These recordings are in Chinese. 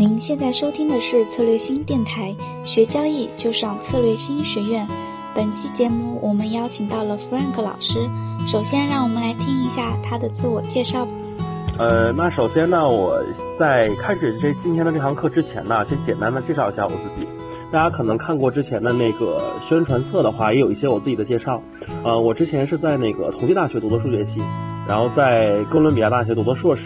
您现在收听的是策略星电台，学交易就上策略星学院。本期节目我们邀请到了 Frank 老师，首先让我们来听一下他的自我介绍。呃，那首先呢，我在开始这今天的这堂课之前呢，先简单的介绍一下我自己。大家可能看过之前的那个宣传册的话，也有一些我自己的介绍。呃，我之前是在那个同济大学读的数学系，然后在哥伦比亚大学读的硕士。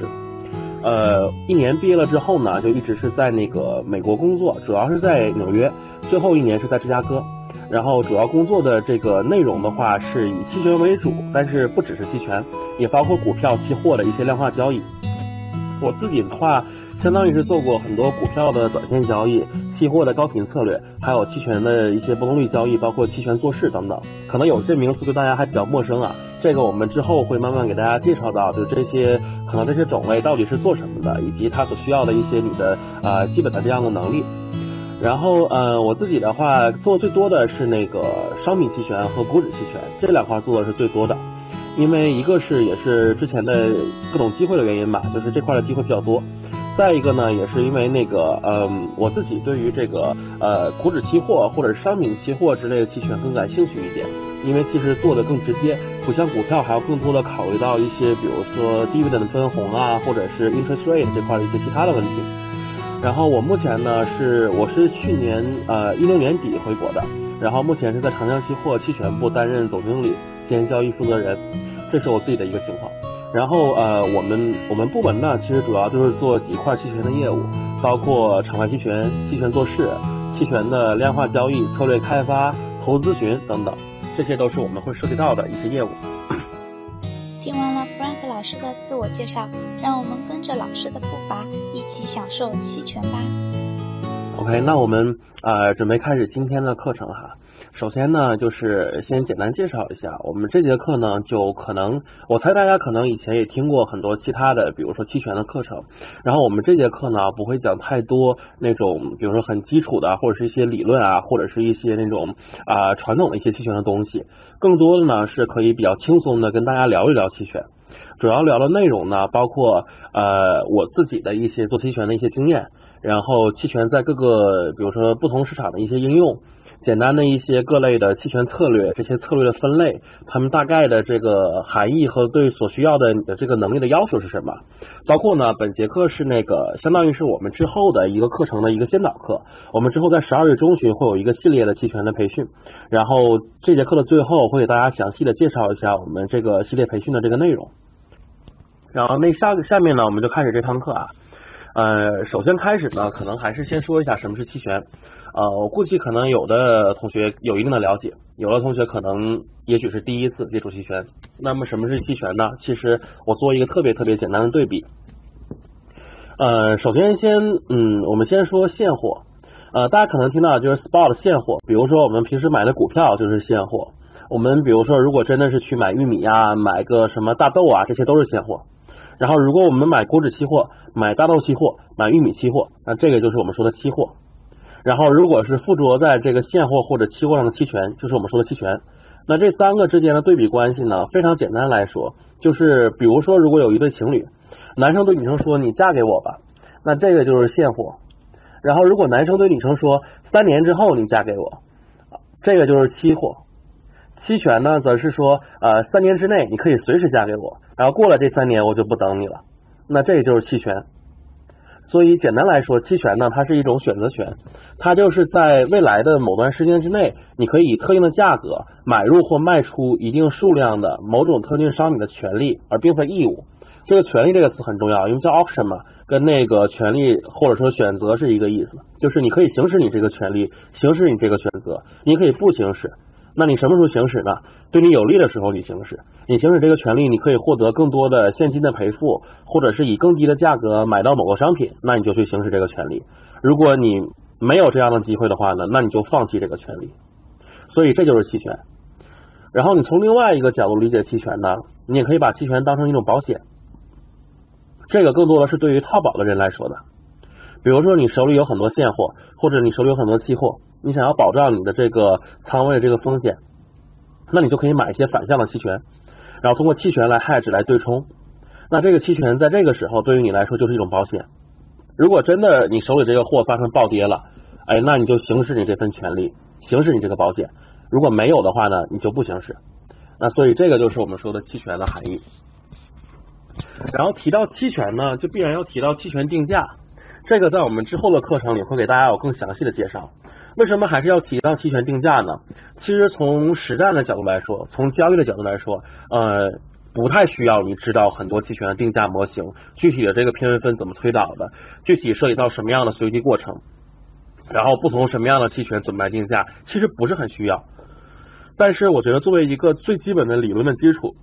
呃，一年毕业了之后呢，就一直是在那个美国工作，主要是在纽约。最后一年是在芝加哥。然后主要工作的这个内容的话，是以期权为主，但是不只是期权，也包括股票、期货的一些量化交易。我自己的话，相当于是做过很多股票的短线交易。期货的高频策略，还有期权的一些波动率交易，包括期权做市等等，可能有些名词对大家还比较陌生啊。这个我们之后会慢慢给大家介绍到，就这些可能这些种类到底是做什么的，以及它所需要的一些你的啊基本的这样的能力。然后呃我自己的话做最多的是那个商品期权和股指期权这两块做的是最多的，因为一个是也是之前的各种机会的原因吧，就是这块的机会比较多。再一个呢，也是因为那个，嗯，我自己对于这个呃股指期货或者是商品期货之类的期权更感兴趣一点，因为其实做的更直接，不像股票还要更多的考虑到一些，比如说低 i 的分红啊，或者是 interest rate 这块的一些其他的问题。然后我目前呢是我是去年呃一六年底回国的，然后目前是在长江期货期权部担任总经理兼交易负责人，这是我自己的一个情况。然后呃，我们我们部门呢，其实主要就是做几块期权的业务，包括场外期权、期权做市、期权的量化交易、策略开发、投资咨询等等，这些都是我们会涉及到的一些业务。听完了 Frank 老师的自我介绍，让我们跟着老师的步伐，一起享受期权吧。OK，那我们呃准备开始今天的课程哈。首先呢，就是先简单介绍一下，我们这节课呢，就可能我猜大家可能以前也听过很多其他的，比如说期权的课程。然后我们这节课呢，不会讲太多那种，比如说很基础的，或者是一些理论啊，或者是一些那种啊传统的一些期权的东西。更多的呢，是可以比较轻松的跟大家聊一聊期权。主要聊的内容呢，包括呃我自己的一些做期权的一些经验，然后期权在各个，比如说不同市场的一些应用。简单的一些各类的期权策略，这些策略的分类，它们大概的这个含义和对所需要的你的这个能力的要求是什么？包括呢，本节课是那个相当于是我们之后的一个课程的一个先导课。我们之后在十二月中旬会有一个系列的期权的培训，然后这节课的最后会给大家详细的介绍一下我们这个系列培训的这个内容。然后那下下面呢，我们就开始这堂课啊。呃，首先开始呢，可能还是先说一下什么是期权。呃，我估计可能有的同学有一定的了解，有的同学可能也许是第一次接触期权。那么什么是期权呢？其实我做一个特别特别简单的对比。呃，首先先嗯，我们先说现货。呃，大家可能听到就是 spot 现货，比如说我们平时买的股票就是现货。我们比如说如果真的是去买玉米啊，买个什么大豆啊，这些都是现货。然后如果我们买股指期货，买大豆期货，买玉米期货，那这个就是我们说的期货。然后，如果是附着在这个现货或者期货上的期权，就是我们说的期权。那这三个之间的对比关系呢，非常简单来说，就是比如说，如果有一对情侣，男生对女生说“你嫁给我吧”，那这个就是现货。然后，如果男生对女生说“三年之后你嫁给我”，这个就是期货。期权呢，则是说呃三年之内你可以随时嫁给我，然后过了这三年我就不等你了。那这就是期权。所以简单来说，期权呢，它是一种选择权，它就是在未来的某段时间之内，你可以以特定的价格买入或卖出一定数量的某种特定商品的权利，而并非义务。这个权利这个词很重要，因为叫 option 嘛，跟那个权利或者说选择是一个意思，就是你可以行使你这个权利，行使你这个选择，你可以不行使。那你什么时候行使呢？对你有利的时候你行使，你行使这个权利，你可以获得更多的现金的赔付，或者是以更低的价格买到某个商品，那你就去行使这个权利。如果你没有这样的机会的话呢，那你就放弃这个权利。所以这就是期权。然后你从另外一个角度理解期权呢，你也可以把期权当成一种保险。这个更多的是对于套保的人来说的。比如说你手里有很多现货，或者你手里有很多期货。你想要保障你的这个仓位这个风险，那你就可以买一些反向的期权，然后通过期权来 hedge 来对冲。那这个期权在这个时候对于你来说就是一种保险。如果真的你手里这个货发生暴跌了，哎，那你就行使你这份权利，行使你这个保险。如果没有的话呢，你就不行使。那所以这个就是我们说的期权的含义。然后提到期权呢，就必然要提到期权定价。这个在我们之后的课程里会给大家有更详细的介绍。为什么还是要提到期权定价呢？其实从实战的角度来说，从交易的角度来说，呃。不太需要你知道很多期权的定价模型，具体的这个偏微分怎么推导的，具体涉及到什么样的随机过程，然后不同什么样的期权怎么来定价，其实不是很需要。但是我觉得作为一个最基本的理论的基础，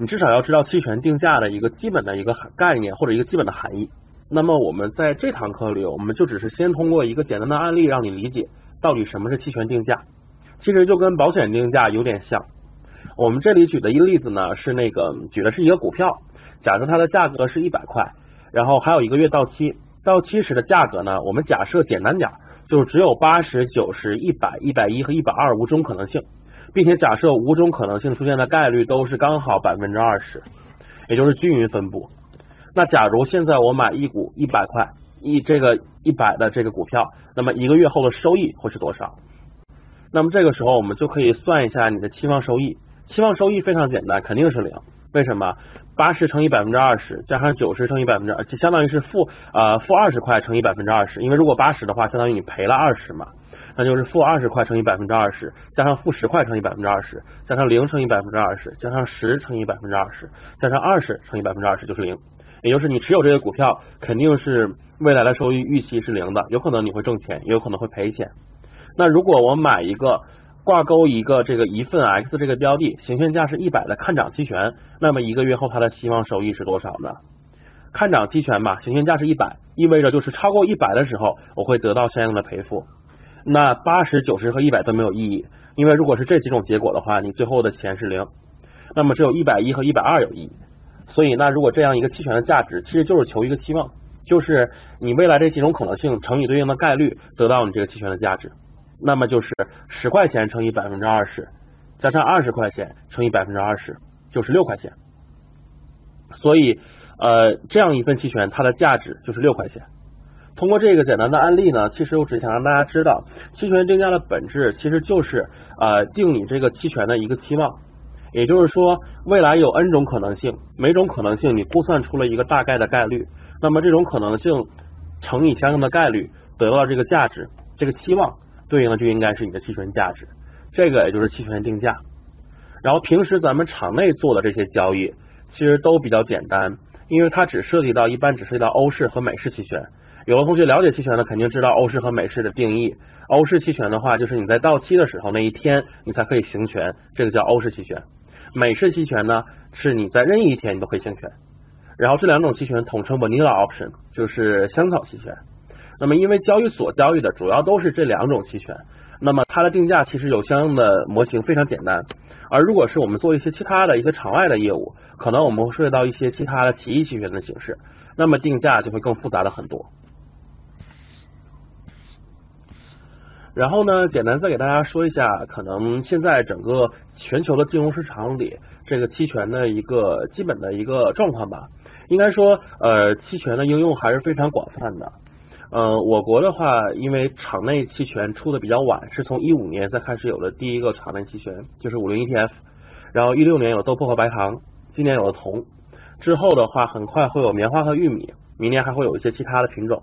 你至少要知道期权定价的一个基本的一个概念或者一个基本的含义。那么我们在这堂课里，我们就只是先通过一个简单的案例让你理解到底什么是期权定价，其实就跟保险定价有点像。我们这里举的一个例子呢，是那个举的是一个股票，假设它的价格是一百块，然后还有一个月到期，到期时的价格呢，我们假设简单点，就是只有八十九十、一百、一百一和一百二五种可能性，并且假设五种可能性出现的概率都是刚好百分之二十，也就是均匀分布。那假如现在我买一股一百块一这个一百的这个股票，那么一个月后的收益会是多少？那么这个时候我们就可以算一下你的期望收益。期望收益非常简单，肯定是零。为什么？八十乘以百分之二十，加上九十乘以百分之二，就相当于是负呃负二十块乘以百分之二十。因为如果八十的话，相当于你赔了二十嘛，那就是负二十块乘以百分之二十，加上负十块乘以百分之二十，加上零乘以百分之二十，加上十乘以百分之二十，加上二十乘以百分之二十就是零。也就是你持有这个股票，肯定是未来的收益预期是零的，有可能你会挣钱，也有可能会赔钱。那如果我买一个。挂钩一个这个一份 X 这个标的，行权价是一百的看涨期权，那么一个月后它的期望收益是多少呢？看涨期权嘛，行权价是一百，意味着就是超过一百的时候，我会得到相应的赔付。那八十九十和一百都没有意义，因为如果是这几种结果的话，你最后的钱是零。那么只有一百一和一百二有意义。所以那如果这样一个期权的价值，其实就是求一个期望，就是你未来这几种可能性乘以对应的概率，得到你这个期权的价值。那么就是十块钱乘以百分之二十，加上二十块钱乘以百分之二十，就是六块钱。所以呃，这样一份期权，它的价值就是六块钱。通过这个简单的案例呢，其实我只想让大家知道，期权定价的本质其实就是呃定你这个期权的一个期望。也就是说，未来有 n 种可能性，每种可能性你估算出了一个大概的概率，那么这种可能性乘以相应的概率，得到这个价值，这个期望。对应的就应该是你的期权价值，这个也就是期权定价。然后平时咱们场内做的这些交易，其实都比较简单，因为它只涉及到一般只涉及到欧式和美式期权。有的同学了解期权的，肯定知道欧式和美式的定义。欧式期权的话，就是你在到期的时候那一天你才可以行权，这个叫欧式期权。美式期权呢，是你在任意一天你都可以行权。然后这两种期权统称 vanilla option，就是香草期权。那么，因为交易所交易的主要都是这两种期权，那么它的定价其实有相应的模型，非常简单。而如果是我们做一些其他的一些场外的业务，可能我们会涉及到一些其他的奇异期权的形式，那么定价就会更复杂的很多。然后呢，简单再给大家说一下，可能现在整个全球的金融市场里，这个期权的一个基本的一个状况吧。应该说，呃，期权的应用还是非常广泛的。呃，我国的话，因为场内期权出的比较晚，是从一五年才开始有了第一个场内期权，就是五零 ETF，然后一六年有豆粕和白糖，今年有了铜，之后的话很快会有棉花和玉米，明年还会有一些其他的品种。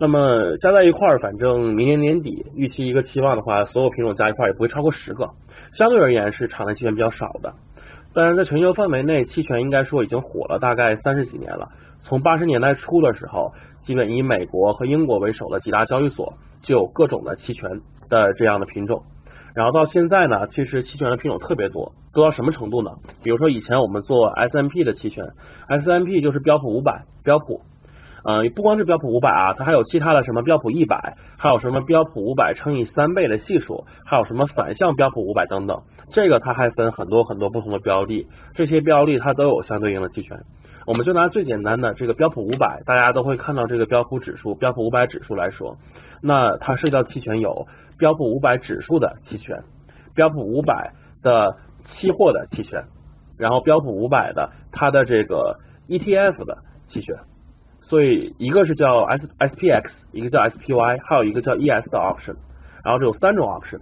那么加在一块儿，反正明年年底预期一个期望的话，所有品种加一块儿也不会超过十个，相对而言是场内期权比较少的。当然，在全球范围内，期权应该说已经火了大概三十几年了，从八十年代初的时候。基本以美国和英国为首的几大交易所就有各种的期权的这样的品种，然后到现在呢，其实期权的品种特别多，多到什么程度呢？比如说以前我们做 S M P 的期权，S M P 就是标普五百，标普，呃，不光是标普五百啊，它还有其他的什么标普一百，还有什么标普五百乘以三倍的系数，还有什么反向标普五百等等，这个它还分很多很多不同的标的，这些标的它都有相对应的期权。我们就拿最简单的这个标普五百，大家都会看到这个标普指数，标普五百指数来说，那它涉及到期权有标普五百指数的期权，标普五百的期货的期权，然后标普五百的它的这个 ETF 的期权，所以一个是叫 S S P X，一个叫 S P Y，还有一个叫 E S 的 option，然后这有三种 option。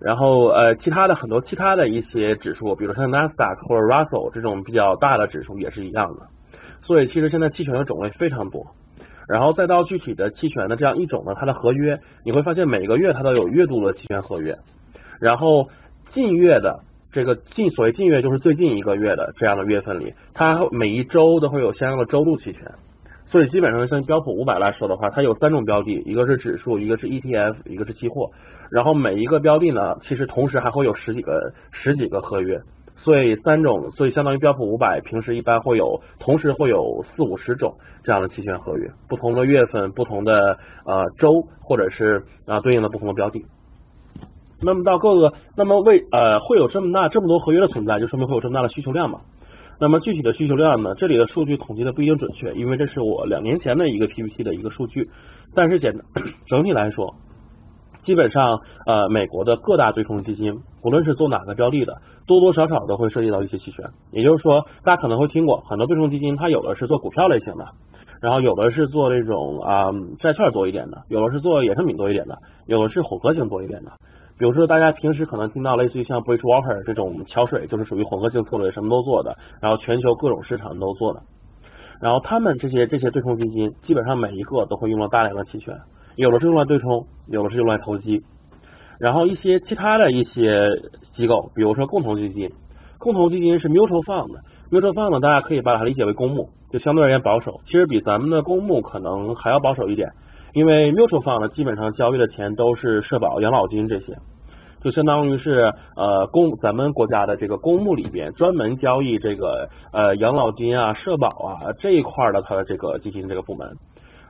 然后呃，其他的很多其他的一些指数，比如像纳斯达克或者 Russell 这种比较大的指数也是一样的。所以其实现在期权的种类非常多。然后再到具体的期权的这样一种呢，它的合约你会发现每个月它都有月度的期权合约。然后近月的这个近所谓近月就是最近一个月的这样的月份里，它每一周都会有相应的周度期权。所以基本上像标普五百来说的话，它有三种标的，一个是指数，一个是 ETF，一个是期货。然后每一个标的呢，其实同时还会有十几个十几个合约。所以三种，所以相当于标普五百平时一般会有同时会有四五十种这样的期权合约，不同的月份、不同的呃周，或者是啊对应的不同的标的。那么到各个，那么为呃会有这么大这么多合约的存在，就说明会有这么大的需求量嘛。那么具体的需求量呢？这里的数据统计的不一定准确，因为这是我两年前的一个 PPT 的一个数据。但是简 整体来说，基本上呃美国的各大对冲基金，无论是做哪个标的的，多多少少都会涉及到一些期权。也就是说，大家可能会听过很多对冲基金，它有的是做股票类型的，然后有的是做这种啊债券多一点的，有的是做衍生品多一点的，有的是混合型多一点的。比如说，大家平时可能听到类似于像 Bridgewater 这种桥水，就是属于混合性策略，什么都做的，然后全球各种市场都做的。然后他们这些这些对冲基金，基本上每一个都会用了大量的期权，有的是用来对冲，有的是用来投机。然后一些其他的一些机构，比如说共同基金，共同基金是 mutual fund，mutual fund 大家可以把它理解为公募，就相对而言保守，其实比咱们的公募可能还要保守一点。因为 mutual fund 呢，基本上交易的钱都是社保、养老金这些，就相当于是呃公咱们国家的这个公募里边专门交易这个呃养老金啊、社保啊这一块的它的这个基金这个部门。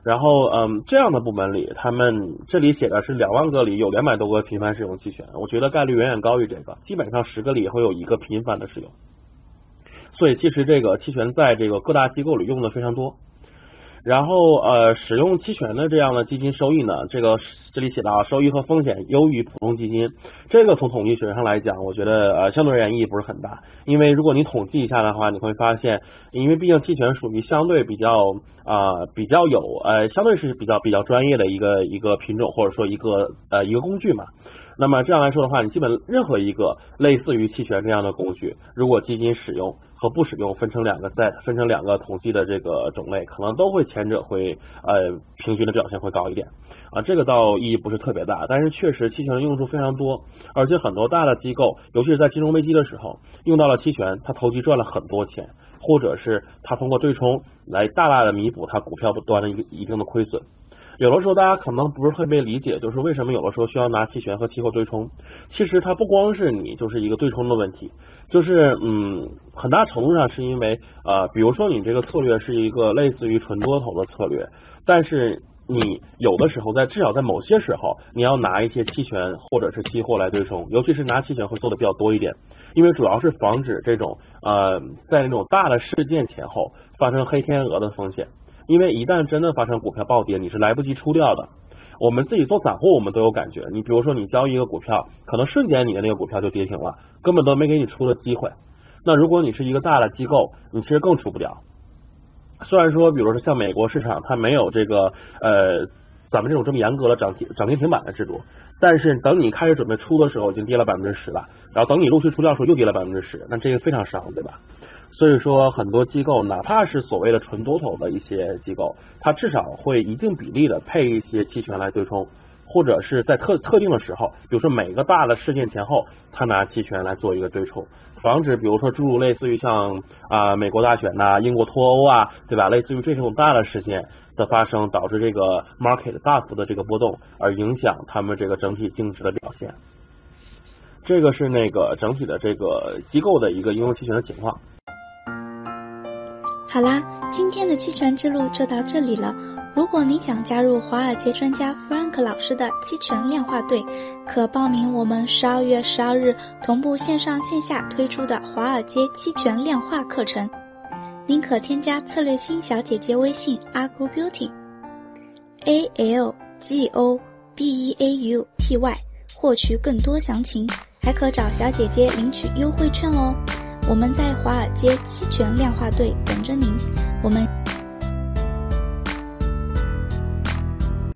然后嗯这样的部门里，他们这里写的是两万个里有两百多个频繁使用期权，我觉得概率远远高于这个，基本上十个里会有一个频繁的使用。所以其实这个期权在这个各大机构里用的非常多。然后呃，使用期权的这样的基金收益呢，这个这里写到收益和风险优于普通基金，这个从统计学上来讲，我觉得呃相对而言意义不是很大，因为如果你统计一下的话，你会发现，因为毕竟期权属于相对比较啊比较有呃相对是比较比较专业的一个一个品种或者说一个呃一个工具嘛。那么这样来说的话，你基本任何一个类似于期权这样的工具，如果基金使用和不使用分成两个在分成两个统计的这个种类，可能都会前者会呃平均的表现会高一点啊，这个倒意义不是特别大，但是确实期权的用处非常多，而且很多大的机构，尤其是在金融危机的时候用到了期权，它投机赚了很多钱，或者是它通过对冲来大大的弥补它股票端的一个一定的亏损。有的时候大家可能不是特别理解，就是为什么有的时候需要拿期权和期货对冲。其实它不光是你就是一个对冲的问题，就是嗯，很大程度上是因为呃，比如说你这个策略是一个类似于纯多头的策略，但是你有的时候在至少在某些时候，你要拿一些期权或者是期货来对冲，尤其是拿期权会做的比较多一点，因为主要是防止这种呃在那种大的事件前后发生黑天鹅的风险。因为一旦真的发生股票暴跌，你是来不及出掉的。我们自己做散户，我们都有感觉。你比如说，你交易一个股票，可能瞬间你的那个股票就跌停了，根本都没给你出的机会。那如果你是一个大的机构，你其实更出不掉。虽然说，比如说像美国市场，它没有这个呃咱们这种这么严格的涨停涨停停板的制度，但是等你开始准备出的时候，已经跌了百分之十了。然后等你陆续出掉的时候，又跌了百分之十，那这个非常伤，对吧？所以说，很多机构，哪怕是所谓的纯多头的一些机构，它至少会一定比例的配一些期权来对冲，或者是在特特定的时候，比如说每个大的事件前后，他拿期权来做一个对冲，防止比如说诸如类似于像啊美国大选呐、英国脱欧啊，对吧？类似于这种大的事件的发生，导致这个 market 大幅的这个波动，而影响他们这个整体净值的表现。这个是那个整体的这个机构的一个应用期权的情况。好啦，今天的期权之路就到这里了。如果你想加入华尔街专家 Frank 老师的期权量化队，可报名我们十二月十二日同步线上线下推出的华尔街期权量化课程。您可添加策略星小姐姐微信 Algo Beauty，A L G O B E A U T Y，获取更多详情，还可找小姐姐领取优惠券哦。我们在华尔街期权量化队等着您，我们。